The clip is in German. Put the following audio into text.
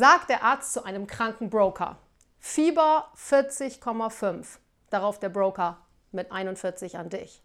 sagt der Arzt zu einem kranken Broker. Fieber 40,5. Darauf der Broker mit 41 an dich.